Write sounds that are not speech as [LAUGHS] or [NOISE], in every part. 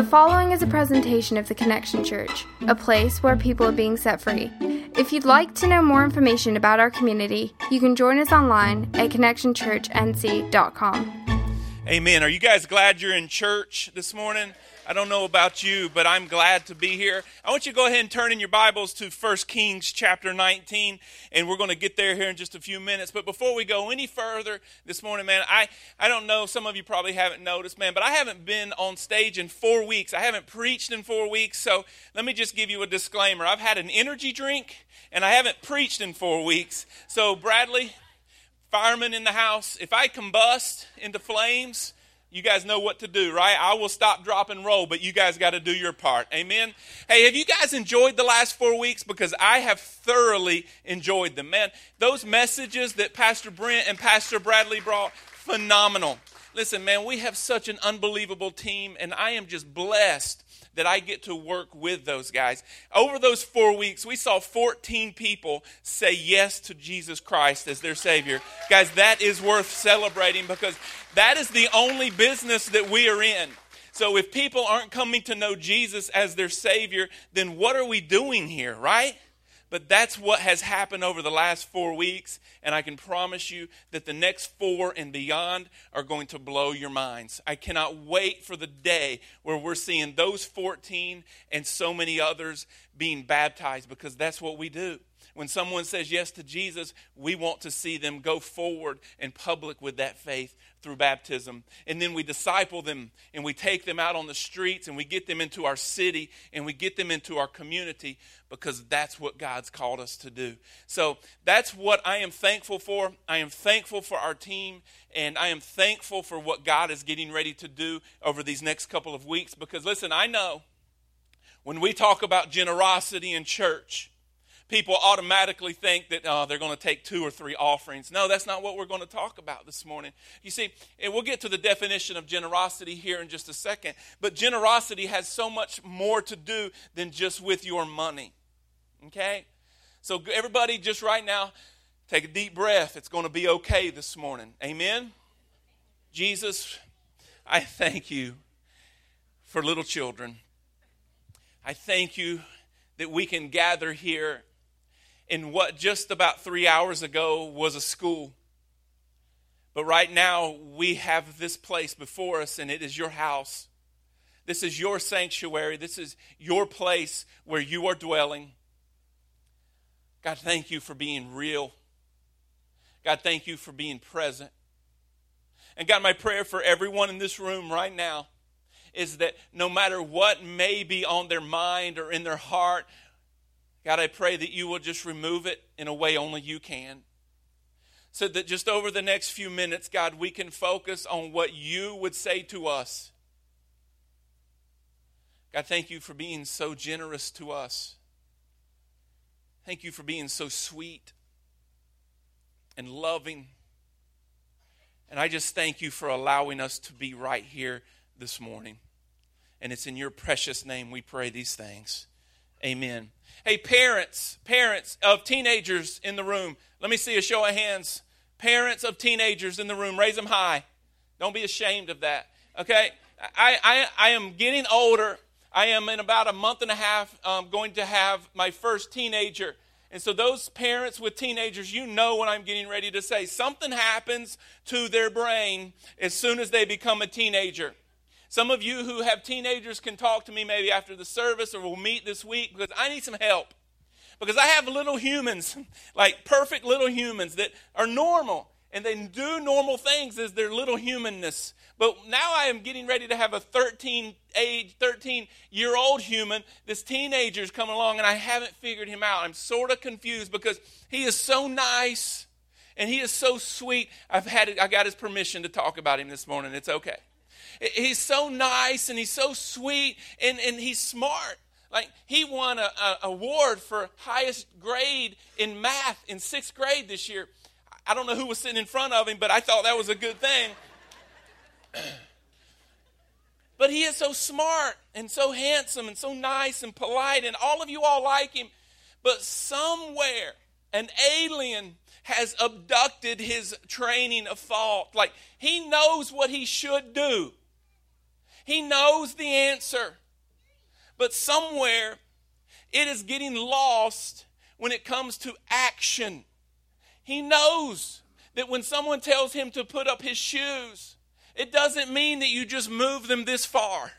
The following is a presentation of the Connection Church, a place where people are being set free. If you'd like to know more information about our community, you can join us online at connectionchurchnc.com. Amen. Are you guys glad you're in church this morning? I don't know about you, but I'm glad to be here. I want you to go ahead and turn in your Bibles to 1 Kings chapter 19, and we're going to get there here in just a few minutes. But before we go any further this morning, man, I, I don't know, some of you probably haven't noticed, man, but I haven't been on stage in four weeks. I haven't preached in four weeks, so let me just give you a disclaimer. I've had an energy drink, and I haven't preached in four weeks. So, Bradley, fireman in the house, if I combust into flames, you guys know what to do, right? I will stop, drop, and roll, but you guys got to do your part. Amen. Hey, have you guys enjoyed the last four weeks? Because I have thoroughly enjoyed them. Man, those messages that Pastor Brent and Pastor Bradley brought, phenomenal. Listen, man, we have such an unbelievable team, and I am just blessed that I get to work with those guys. Over those four weeks, we saw 14 people say yes to Jesus Christ as their Savior. Guys, that is worth celebrating because that is the only business that we are in. So if people aren't coming to know Jesus as their Savior, then what are we doing here, right? But that's what has happened over the last four weeks. And I can promise you that the next four and beyond are going to blow your minds. I cannot wait for the day where we're seeing those 14 and so many others being baptized because that's what we do. When someone says yes to Jesus, we want to see them go forward in public with that faith through baptism. And then we disciple them and we take them out on the streets and we get them into our city and we get them into our community because that's what God's called us to do. So that's what I am thankful for. I am thankful for our team and I am thankful for what God is getting ready to do over these next couple of weeks because listen, I know when we talk about generosity in church, people automatically think that oh, they're going to take two or three offerings. No, that's not what we're going to talk about this morning. You see, and we'll get to the definition of generosity here in just a second, but generosity has so much more to do than just with your money. Okay? So, everybody, just right now, take a deep breath. It's going to be okay this morning. Amen? Jesus, I thank you for little children. I thank you that we can gather here in what just about three hours ago was a school. But right now, we have this place before us, and it is your house. This is your sanctuary. This is your place where you are dwelling. God, thank you for being real. God, thank you for being present. And God, my prayer for everyone in this room right now is that no matter what may be on their mind or in their heart God, I pray that you will just remove it in a way only you can. So that just over the next few minutes, God, we can focus on what you would say to us. God, thank you for being so generous to us. Thank you for being so sweet and loving. And I just thank you for allowing us to be right here this morning. And it's in your precious name we pray these things. Amen. Hey, parents, parents of teenagers in the room, let me see a show of hands. Parents of teenagers in the room, raise them high. Don't be ashamed of that. Okay? I, I, I am getting older. I am in about a month and a half um, going to have my first teenager. And so, those parents with teenagers, you know what I'm getting ready to say. Something happens to their brain as soon as they become a teenager. Some of you who have teenagers can talk to me maybe after the service or we'll meet this week because I need some help. Because I have little humans, [LAUGHS] like perfect little humans that are normal and they do normal things as their little humanness. But now I am getting ready to have a 13 age, 13 year old human. This teenager's coming along and I haven't figured him out. I'm sort of confused because he is so nice and he is so sweet. I've had I got his permission to talk about him this morning. It's okay. He's so nice and he's so sweet and, and he's smart. Like he won a, a award for highest grade in math in sixth grade this year. I don't know who was sitting in front of him, but I thought that was a good thing. [CLEARS THROAT] but he is so smart and so handsome and so nice and polite, and all of you all like him. But somewhere, an alien has abducted his training of thought. Like he knows what he should do. He knows the answer. But somewhere it is getting lost when it comes to action. He knows that when someone tells him to put up his shoes, it doesn't mean that you just move them this far.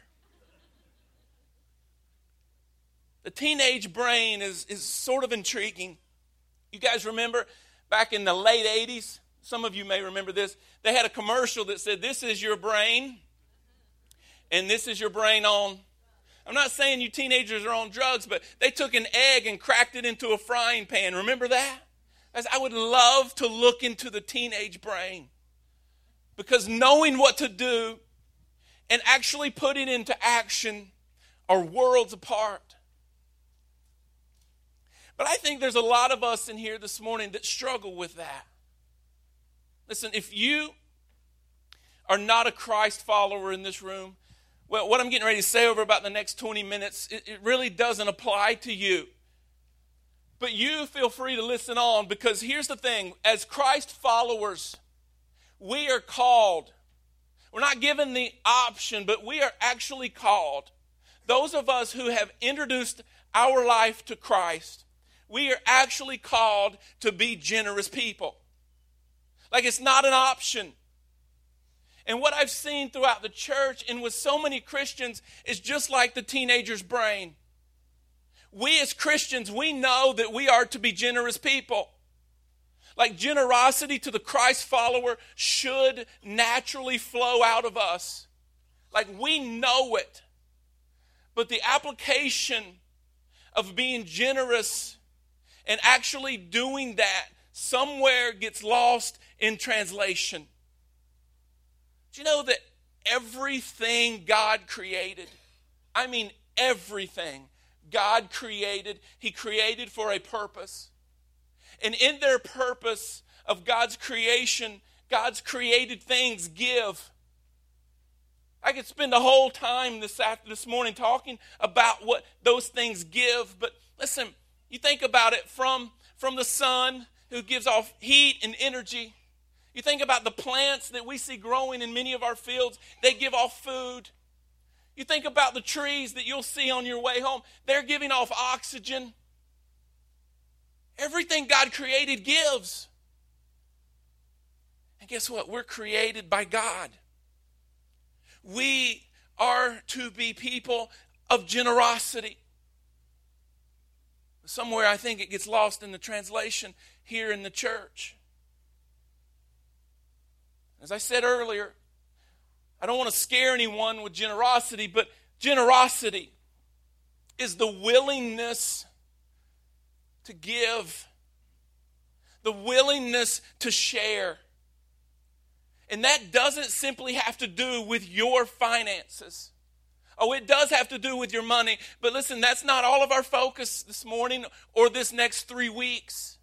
The teenage brain is, is sort of intriguing. You guys remember back in the late 80s? Some of you may remember this. They had a commercial that said, This is your brain, and this is your brain on. I'm not saying you teenagers are on drugs, but they took an egg and cracked it into a frying pan. Remember that? As I would love to look into the teenage brain because knowing what to do and actually putting into action are worlds apart. But I think there's a lot of us in here this morning that struggle with that. Listen, if you are not a Christ follower in this room, well, what I'm getting ready to say over about the next 20 minutes, it, it really doesn't apply to you. But you feel free to listen on because here's the thing as Christ followers, we are called. We're not given the option, but we are actually called. Those of us who have introduced our life to Christ, we are actually called to be generous people. Like it's not an option. And what I've seen throughout the church and with so many Christians is just like the teenager's brain. We as Christians, we know that we are to be generous people. Like generosity to the Christ follower should naturally flow out of us. Like we know it. But the application of being generous and actually doing that somewhere gets lost in translation. Do you know that everything God created, I mean everything God created, He created for a purpose. And in their purpose of God's creation, God's created things give. I could spend the whole time this after this morning talking about what those things give, but listen, you think about it from from the sun who gives off heat and energy you think about the plants that we see growing in many of our fields, they give off food. You think about the trees that you'll see on your way home, they're giving off oxygen. Everything God created gives. And guess what? We're created by God. We are to be people of generosity. Somewhere I think it gets lost in the translation here in the church. As I said earlier, I don't want to scare anyone with generosity, but generosity is the willingness to give, the willingness to share. And that doesn't simply have to do with your finances. Oh, it does have to do with your money. But listen, that's not all of our focus this morning or this next three weeks.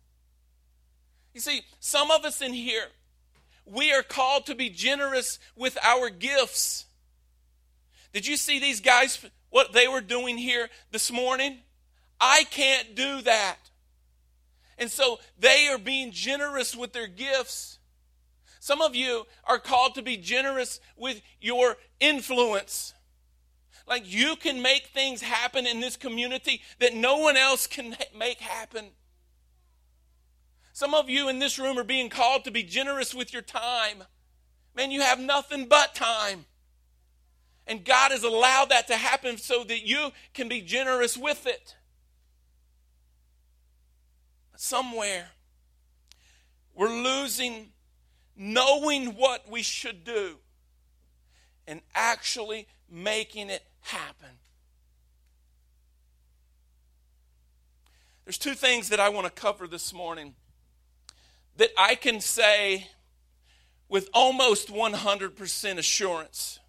You see, some of us in here, we are called to be generous with our gifts. Did you see these guys, what they were doing here this morning? I can't do that. And so they are being generous with their gifts. Some of you are called to be generous with your influence. Like you can make things happen in this community that no one else can [LAUGHS] make happen. Some of you in this room are being called to be generous with your time. Man, you have nothing but time. And God has allowed that to happen so that you can be generous with it. Somewhere, we're losing knowing what we should do and actually making it happen. There's two things that I want to cover this morning that I can say with almost 100% assurance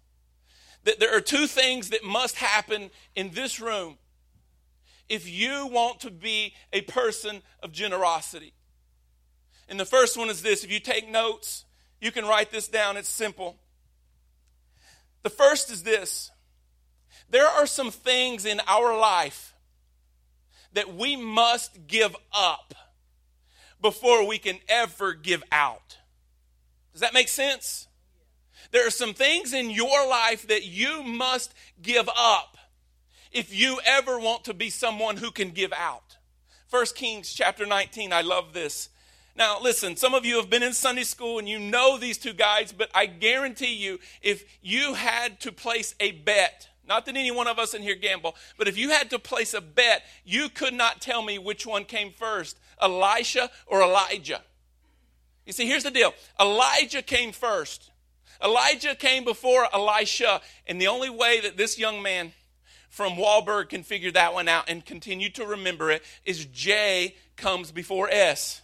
that there are two things that must happen in this room if you want to be a person of generosity. And the first one is this if you take notes, you can write this down, it's simple. The first is this there are some things in our life that we must give up before we can ever give out. Does that make sense? There are some things in your life that you must give up if you ever want to be someone who can give out. 1 Kings chapter 19, I love this. Now, listen, some of you have been in Sunday school and you know these two guys, but I guarantee you, if you had to place a bet, not that any one of us in here gamble, but if you had to place a bet, you could not tell me which one came first Elisha or Elijah. You see, here's the deal Elijah came first. Elijah came before Elisha, and the only way that this young man from Wallburg can figure that one out and continue to remember it is J comes before S.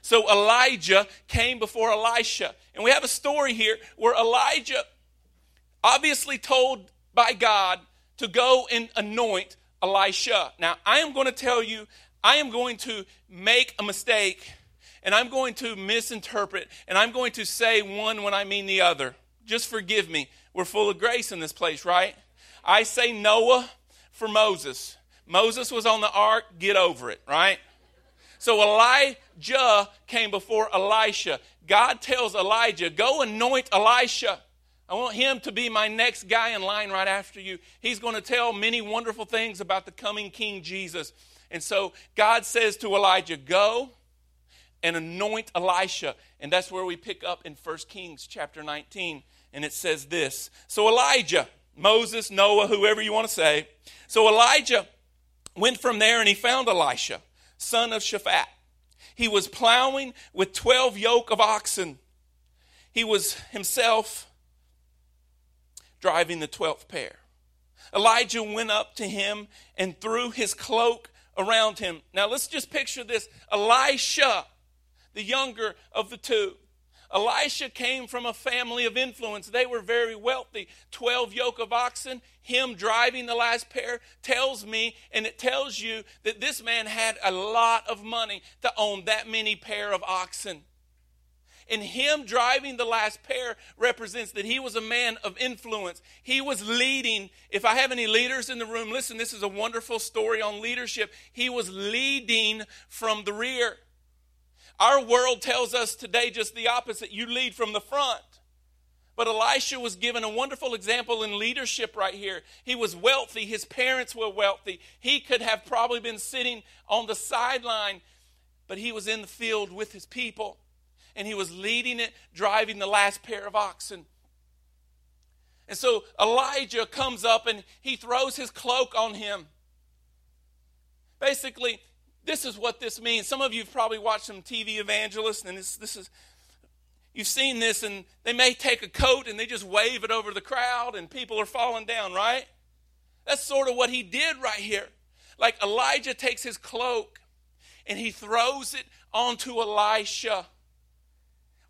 So Elijah came before Elisha. And we have a story here where Elijah, obviously told by God to go and anoint Elisha. Now, I am going to tell you, I am going to make a mistake and I'm going to misinterpret and I'm going to say one when I mean the other. Just forgive me. We're full of grace in this place, right? I say Noah for Moses. Moses was on the ark, get over it, right? So Elijah came before Elisha. God tells Elijah, Go anoint Elisha. I want him to be my next guy in line right after you. He's going to tell many wonderful things about the coming King Jesus. And so God says to Elijah, Go and anoint Elisha. And that's where we pick up in 1 Kings chapter 19. And it says this So Elijah, Moses, Noah, whoever you want to say. So Elijah went from there and he found Elisha, son of Shaphat. He was plowing with 12 yoke of oxen. He was himself driving the 12th pair. Elijah went up to him and threw his cloak around him. Now let's just picture this Elisha the younger of the two. Elisha came from a family of influence. They were very wealthy. 12 yoke of oxen, him driving the last pair tells me, and it tells you that this man had a lot of money to own that many pair of oxen. And him driving the last pair represents that he was a man of influence. He was leading. If I have any leaders in the room, listen, this is a wonderful story on leadership. He was leading from the rear. Our world tells us today just the opposite. You lead from the front. But Elisha was given a wonderful example in leadership right here. He was wealthy, his parents were wealthy. He could have probably been sitting on the sideline, but he was in the field with his people. And he was leading it, driving the last pair of oxen. And so Elijah comes up and he throws his cloak on him. Basically, this is what this means. Some of you have probably watched some TV evangelists, and this, this is, you've seen this, and they may take a coat and they just wave it over the crowd, and people are falling down, right? That's sort of what he did right here. Like Elijah takes his cloak and he throws it onto Elisha.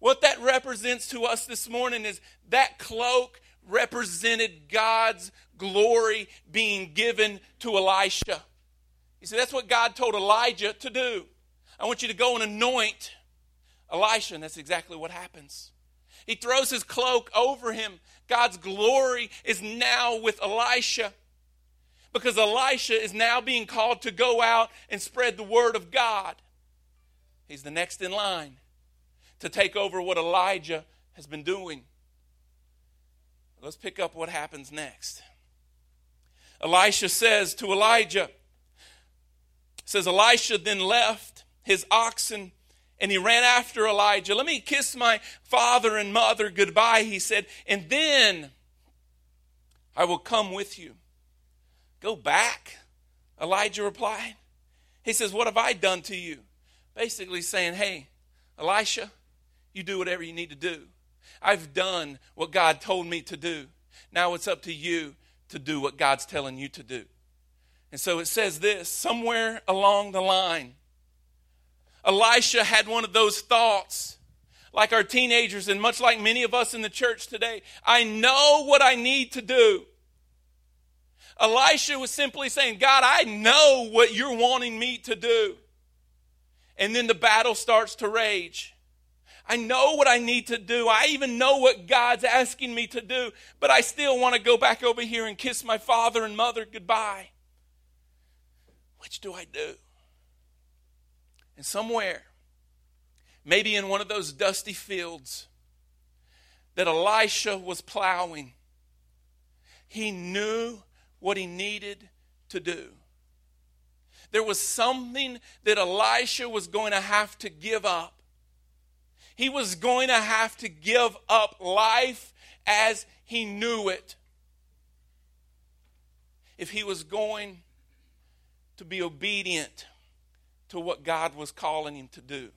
What that represents to us this morning is that cloak represented God's glory being given to Elisha. You see, that's what God told Elijah to do. I want you to go and anoint Elisha, and that's exactly what happens. He throws his cloak over him. God's glory is now with Elisha because Elisha is now being called to go out and spread the word of God. He's the next in line to take over what Elijah has been doing. Let's pick up what happens next. Elisha says to Elijah, says Elisha then left his oxen and he ran after Elijah. Let me kiss my father and mother goodbye, he said, and then I will come with you. Go back, Elijah replied. He says, What have I done to you? Basically saying, Hey, Elisha, you do whatever you need to do. I've done what God told me to do. Now it's up to you to do what God's telling you to do. And so it says this somewhere along the line, Elisha had one of those thoughts, like our teenagers, and much like many of us in the church today. I know what I need to do. Elisha was simply saying, God, I know what you're wanting me to do. And then the battle starts to rage. I know what I need to do. I even know what God's asking me to do, but I still want to go back over here and kiss my father and mother goodbye. Which do I do? And somewhere, maybe in one of those dusty fields, that Elisha was plowing, he knew what he needed to do. There was something that Elisha was going to have to give up. He was going to have to give up life as he knew it if he was going to be obedient to what God was calling him to do.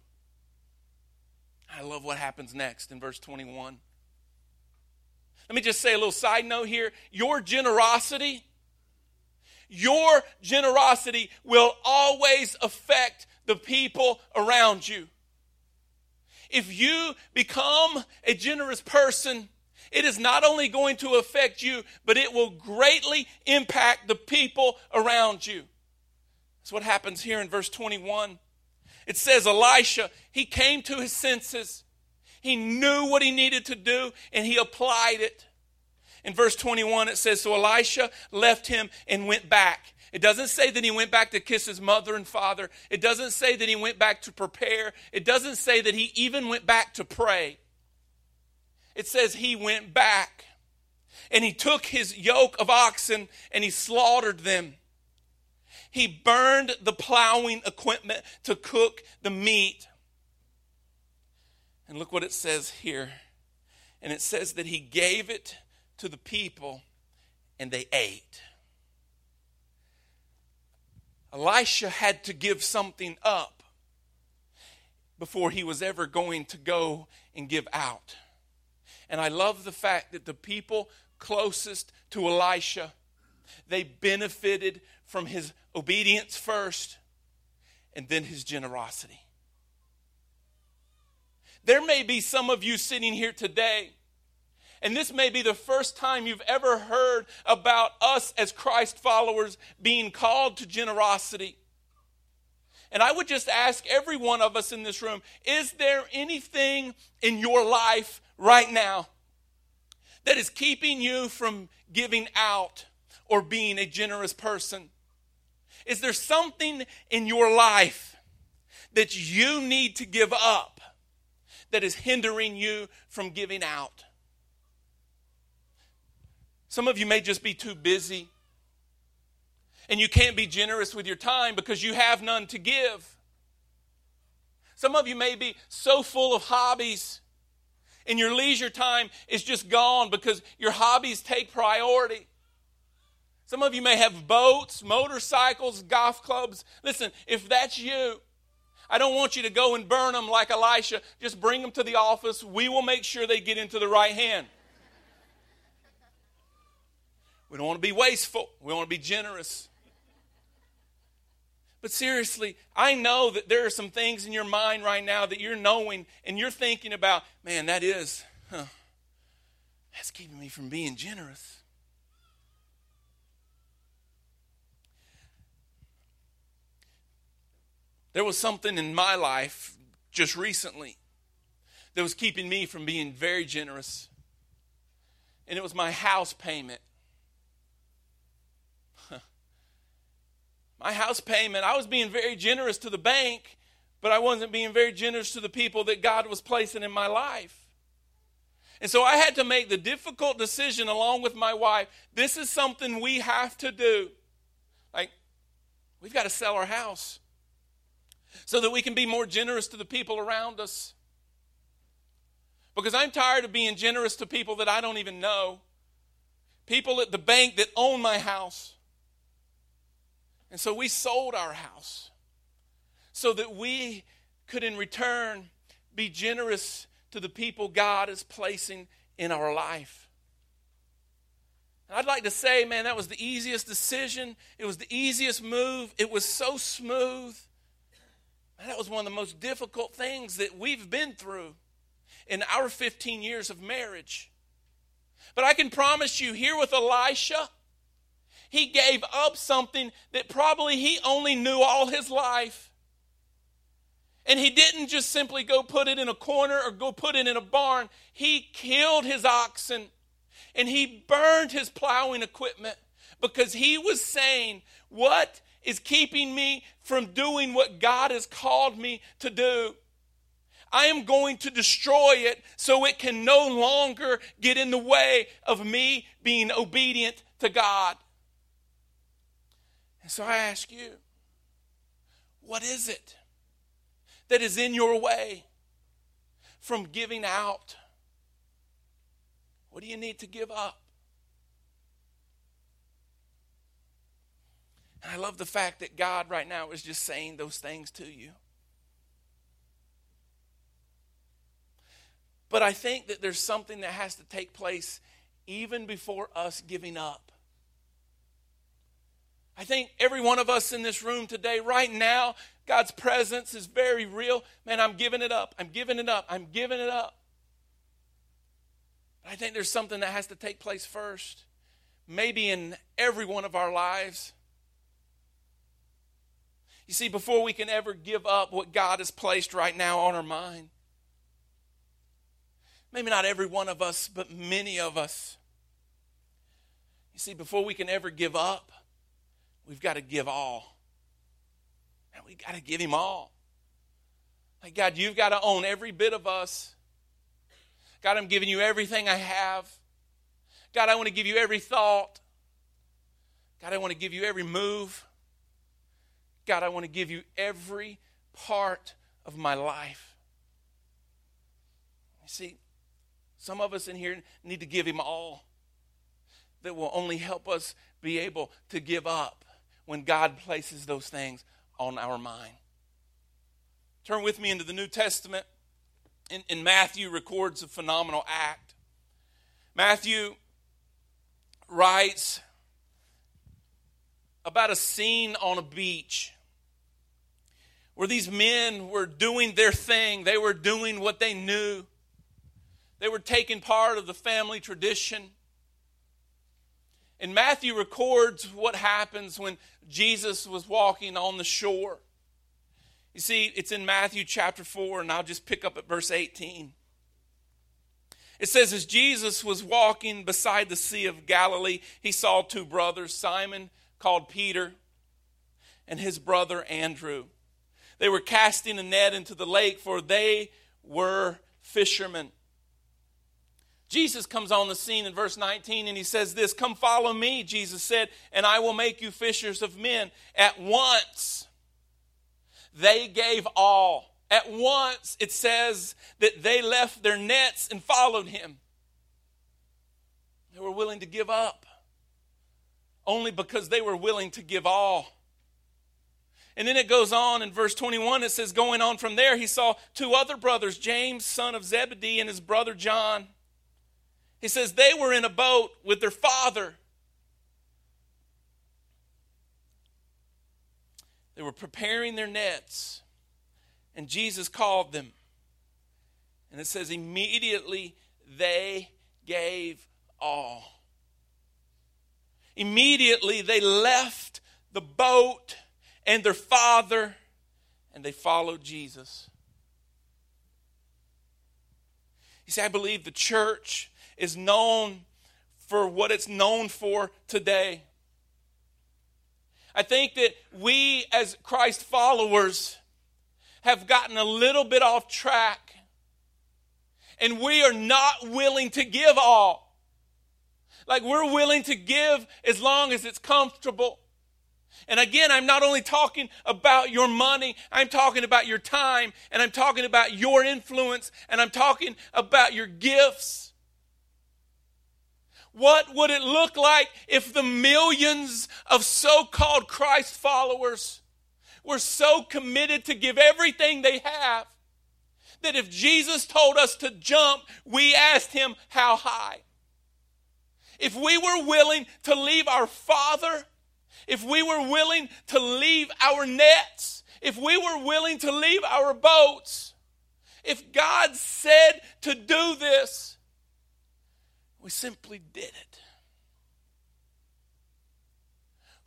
I love what happens next in verse 21. Let me just say a little side note here. Your generosity, your generosity will always affect the people around you. If you become a generous person, it is not only going to affect you, but it will greatly impact the people around you. That's what happens here in verse 21. It says, Elisha, he came to his senses. He knew what he needed to do and he applied it. In verse 21, it says, So Elisha left him and went back. It doesn't say that he went back to kiss his mother and father. It doesn't say that he went back to prepare. It doesn't say that he even went back to pray. It says he went back and he took his yoke of oxen and he slaughtered them. He burned the plowing equipment to cook the meat. And look what it says here. And it says that he gave it to the people and they ate. Elisha had to give something up before he was ever going to go and give out. And I love the fact that the people closest to Elisha, they benefited from his obedience first and then his generosity. There may be some of you sitting here today and this may be the first time you've ever heard about us as Christ followers being called to generosity. And I would just ask every one of us in this room is there anything in your life right now that is keeping you from giving out or being a generous person? Is there something in your life that you need to give up that is hindering you from giving out? Some of you may just be too busy and you can't be generous with your time because you have none to give. Some of you may be so full of hobbies and your leisure time is just gone because your hobbies take priority. Some of you may have boats, motorcycles, golf clubs. Listen, if that's you, I don't want you to go and burn them like Elisha. Just bring them to the office. We will make sure they get into the right hand. We don't want to be wasteful. We want to be generous. But seriously, I know that there are some things in your mind right now that you're knowing and you're thinking about, man, that is, huh, that's keeping me from being generous. There was something in my life just recently that was keeping me from being very generous. And it was my house payment. My house payment, I was being very generous to the bank, but I wasn't being very generous to the people that God was placing in my life. And so I had to make the difficult decision along with my wife. This is something we have to do. Like, we've got to sell our house so that we can be more generous to the people around us. Because I'm tired of being generous to people that I don't even know. People at the bank that own my house. And so we sold our house so that we could, in return, be generous to the people God is placing in our life. And I'd like to say, man, that was the easiest decision. It was the easiest move. It was so smooth. And that was one of the most difficult things that we've been through in our 15 years of marriage. But I can promise you, here with Elisha, he gave up something that probably he only knew all his life. And he didn't just simply go put it in a corner or go put it in a barn. He killed his oxen and he burned his plowing equipment because he was saying, What is keeping me from doing what God has called me to do? I am going to destroy it so it can no longer get in the way of me being obedient to God. And so I ask you, what is it that is in your way from giving out? What do you need to give up? And I love the fact that God right now is just saying those things to you. But I think that there's something that has to take place even before us giving up. I think every one of us in this room today, right now, God's presence is very real. Man, I'm giving it up. I'm giving it up. I'm giving it up. But I think there's something that has to take place first. Maybe in every one of our lives. You see, before we can ever give up what God has placed right now on our mind, maybe not every one of us, but many of us. You see, before we can ever give up, we've got to give all. And we've got to give Him all. Like, God, you've got to own every bit of us. God, I'm giving you everything I have. God, I want to give you every thought. God, I want to give you every move. God, I want to give you every part of my life. You see, some of us in here need to give Him all that will only help us be able to give up when God places those things on our mind. Turn with me into the New Testament. In, in Matthew records a phenomenal act. Matthew writes about a scene on a beach where these men were doing their thing. They were doing what they knew. They were taking part of the family tradition. And Matthew records what happens when Jesus was walking on the shore. You see, it's in Matthew chapter 4, and I'll just pick up at verse 18. It says, As Jesus was walking beside the Sea of Galilee, he saw two brothers, Simon, called Peter, and his brother Andrew. They were casting a net into the lake, for they were fishermen. Jesus comes on the scene in verse 19 and he says this Come follow me, Jesus said, and I will make you fishers of men. At once, they gave all. At once, it says that they left their nets and followed him. They were willing to give up only because they were willing to give all. And then it goes on in verse 21, it says, Going on from there, he saw two other brothers, James, son of Zebedee, and his brother John. He says, They were in a boat with their father. They were preparing their nets, and Jesus called them. And it says, Immediately they gave all. Immediately they left the boat and their father, and they followed Jesus. You see, I believe the church is known for what it's known for today. I think that we, as Christ followers, have gotten a little bit off track and we are not willing to give all. Like we're willing to give as long as it's comfortable. And again, I'm not only talking about your money, I'm talking about your time, and I'm talking about your influence, and I'm talking about your gifts. What would it look like if the millions of so called Christ followers were so committed to give everything they have that if Jesus told us to jump, we asked him how high? If we were willing to leave our Father if we were willing to leave our nets, if we were willing to leave our boats, if God said to do this, we simply did it.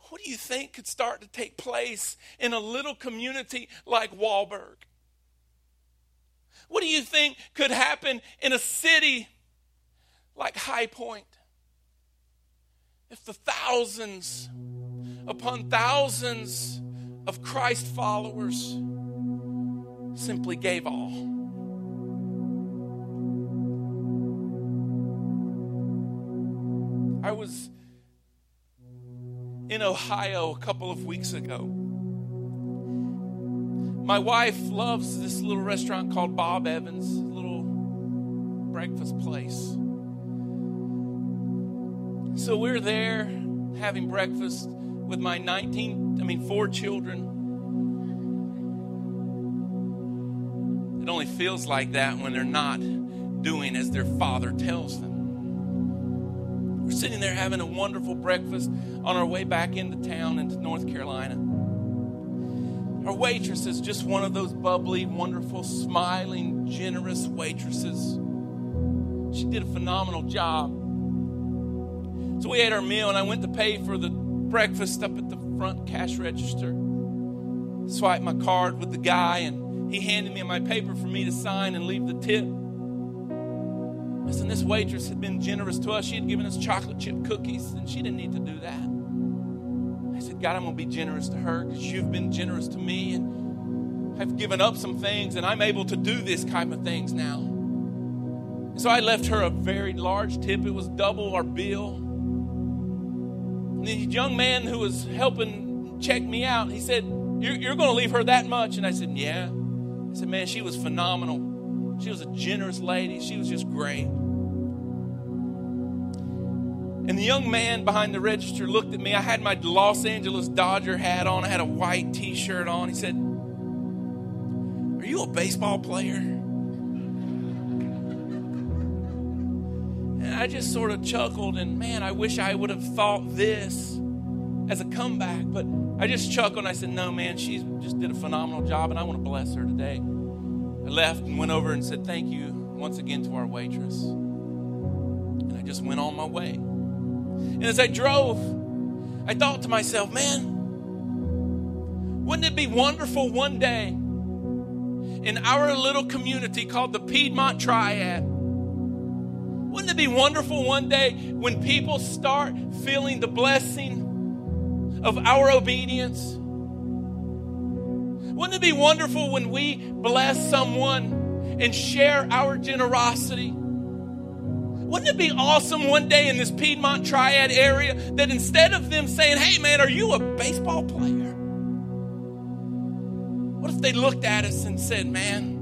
What do you think could start to take place in a little community like Wallburg? What do you think could happen in a city like High Point? If the thousands upon thousands of Christ followers simply gave all. Was in Ohio a couple of weeks ago. My wife loves this little restaurant called Bob Evans, little breakfast place. So we're there having breakfast with my 19, I mean, four children. It only feels like that when they're not doing as their father tells them. Sitting there having a wonderful breakfast on our way back into town into North Carolina. Our waitress is just one of those bubbly, wonderful, smiling, generous waitresses. She did a phenomenal job. So we ate our meal, and I went to pay for the breakfast up at the front cash register. Swiped my card with the guy, and he handed me my paper for me to sign and leave the tip. Listen, this waitress had been generous to us. She had given us chocolate chip cookies, and she didn't need to do that. I said, God, I'm going to be generous to her because you've been generous to me, and I've given up some things, and I'm able to do this kind of things now. And so I left her a very large tip. It was double our bill. And the young man who was helping check me out, he said, You're, you're going to leave her that much? And I said, Yeah. I said, Man, she was phenomenal. She was a generous lady. She was just great. And the young man behind the register looked at me. I had my Los Angeles Dodger hat on, I had a white t shirt on. He said, Are you a baseball player? And I just sort of chuckled, and man, I wish I would have thought this as a comeback. But I just chuckled and I said, No, man, she just did a phenomenal job, and I want to bless her today. I left and went over and said, Thank you once again to our waitress. And I just went on my way. And as I drove, I thought to myself, man, wouldn't it be wonderful one day in our little community called the Piedmont Triad? Wouldn't it be wonderful one day when people start feeling the blessing of our obedience? Wouldn't it be wonderful when we bless someone and share our generosity? Wouldn't it be awesome one day in this Piedmont Triad area that instead of them saying, hey man, are you a baseball player? What if they looked at us and said, man,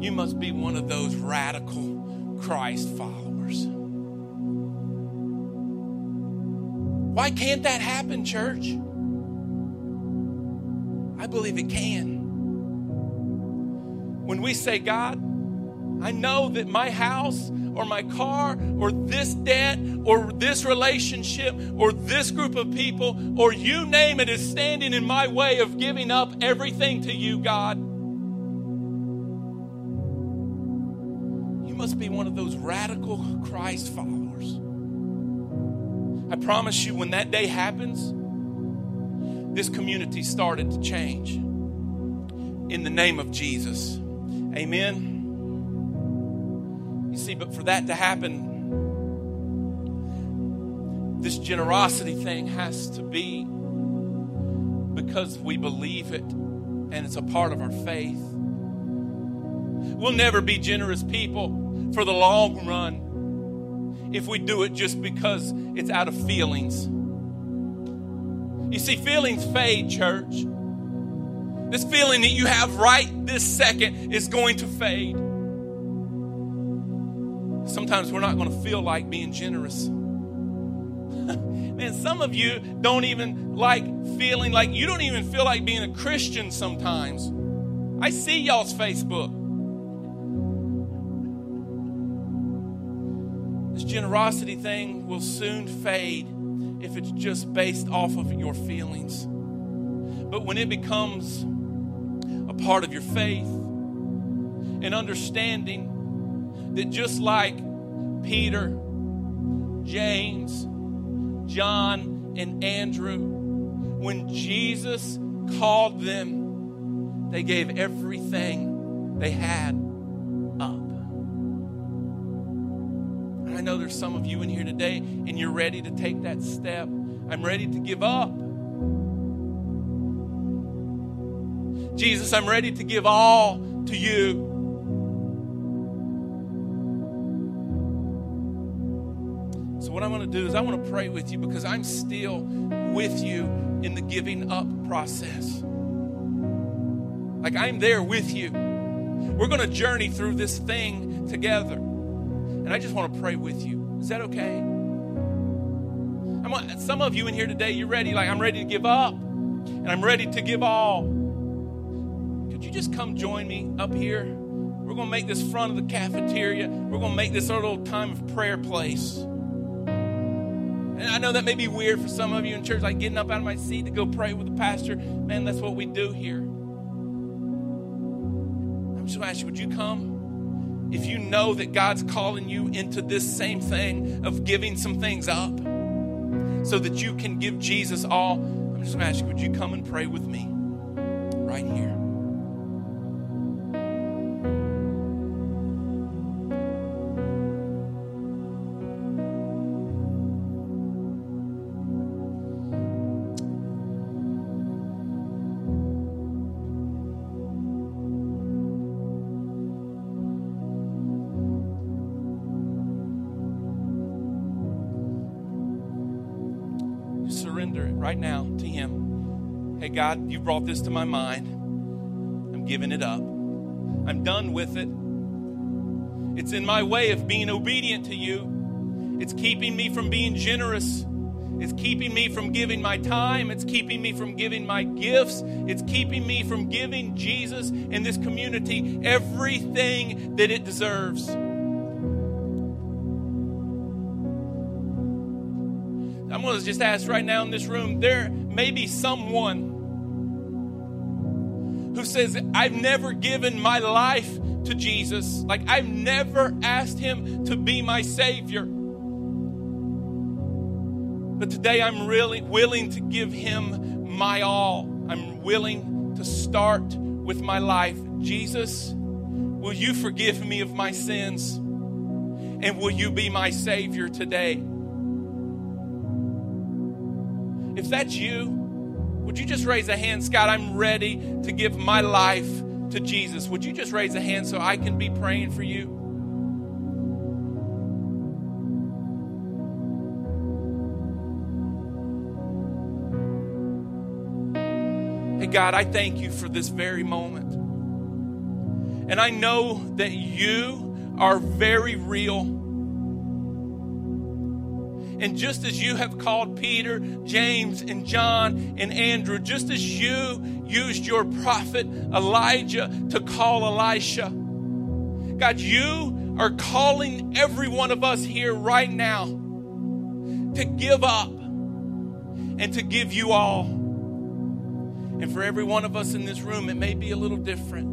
you must be one of those radical Christ followers? Why can't that happen, church? I believe it can. When we say, God, I know that my house or my car or this debt or this relationship or this group of people or you name it is standing in my way of giving up everything to you, God. You must be one of those radical Christ followers. I promise you, when that day happens, this community started to change. In the name of Jesus. Amen. See, but for that to happen, this generosity thing has to be because we believe it and it's a part of our faith. We'll never be generous people for the long run if we do it just because it's out of feelings. You see, feelings fade, church. This feeling that you have right this second is going to fade. Sometimes we're not going to feel like being generous. [LAUGHS] Man, some of you don't even like feeling like you don't even feel like being a Christian sometimes. I see y'all's Facebook. This generosity thing will soon fade if it's just based off of your feelings. But when it becomes a part of your faith and understanding that just like Peter, James, John, and Andrew, when Jesus called them, they gave everything they had up. I know there's some of you in here today and you're ready to take that step. I'm ready to give up. Jesus, I'm ready to give all to you. What I'm going to do is I want to pray with you because I'm still with you in the giving up process. Like I'm there with you. We're going to journey through this thing together. And I just want to pray with you. Is that okay? I'm, some of you in here today, you're ready, like I'm ready to give up and I'm ready to give all. Could you just come join me up here? We're going to make this front of the cafeteria, we're going to make this our little time of prayer place. And I know that may be weird for some of you in church, like getting up out of my seat to go pray with the pastor. Man, that's what we do here. I'm just going to ask you, would you come? If you know that God's calling you into this same thing of giving some things up so that you can give Jesus all, I'm just going to ask you, would you come and pray with me right here? God, you brought this to my mind. I'm giving it up. I'm done with it. It's in my way of being obedient to you. It's keeping me from being generous. It's keeping me from giving my time. It's keeping me from giving my gifts. It's keeping me from giving Jesus and this community everything that it deserves. I'm going to just ask right now in this room there may be someone who says, I've never given my life to Jesus. Like, I've never asked him to be my Savior. But today I'm really willing to give him my all. I'm willing to start with my life. Jesus, will you forgive me of my sins? And will you be my Savior today? If that's you, would you just raise a hand? God, I'm ready to give my life to Jesus. Would you just raise a hand so I can be praying for you? Hey, God, I thank you for this very moment. And I know that you are very real. And just as you have called Peter, James, and John, and Andrew, just as you used your prophet Elijah to call Elisha, God, you are calling every one of us here right now to give up and to give you all. And for every one of us in this room, it may be a little different,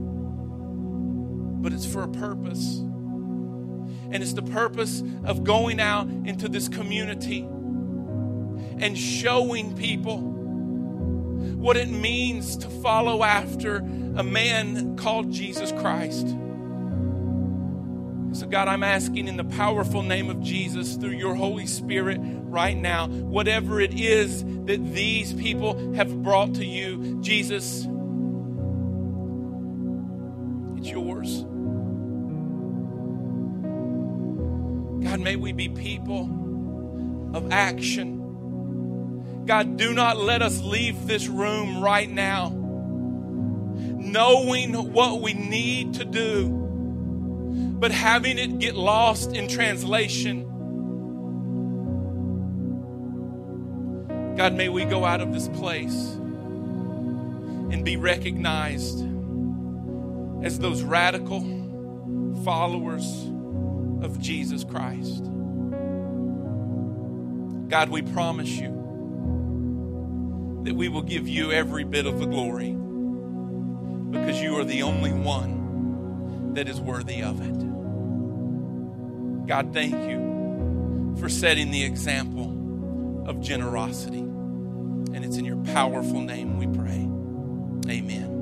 but it's for a purpose. And it's the purpose of going out into this community and showing people what it means to follow after a man called Jesus Christ. So, God, I'm asking in the powerful name of Jesus through your Holy Spirit right now, whatever it is that these people have brought to you, Jesus, it's yours. God, may we be people of action. God, do not let us leave this room right now knowing what we need to do, but having it get lost in translation. God, may we go out of this place and be recognized as those radical followers of Jesus Christ. God, we promise you that we will give you every bit of the glory because you are the only one that is worthy of it. God, thank you for setting the example of generosity. And it's in your powerful name we pray. Amen.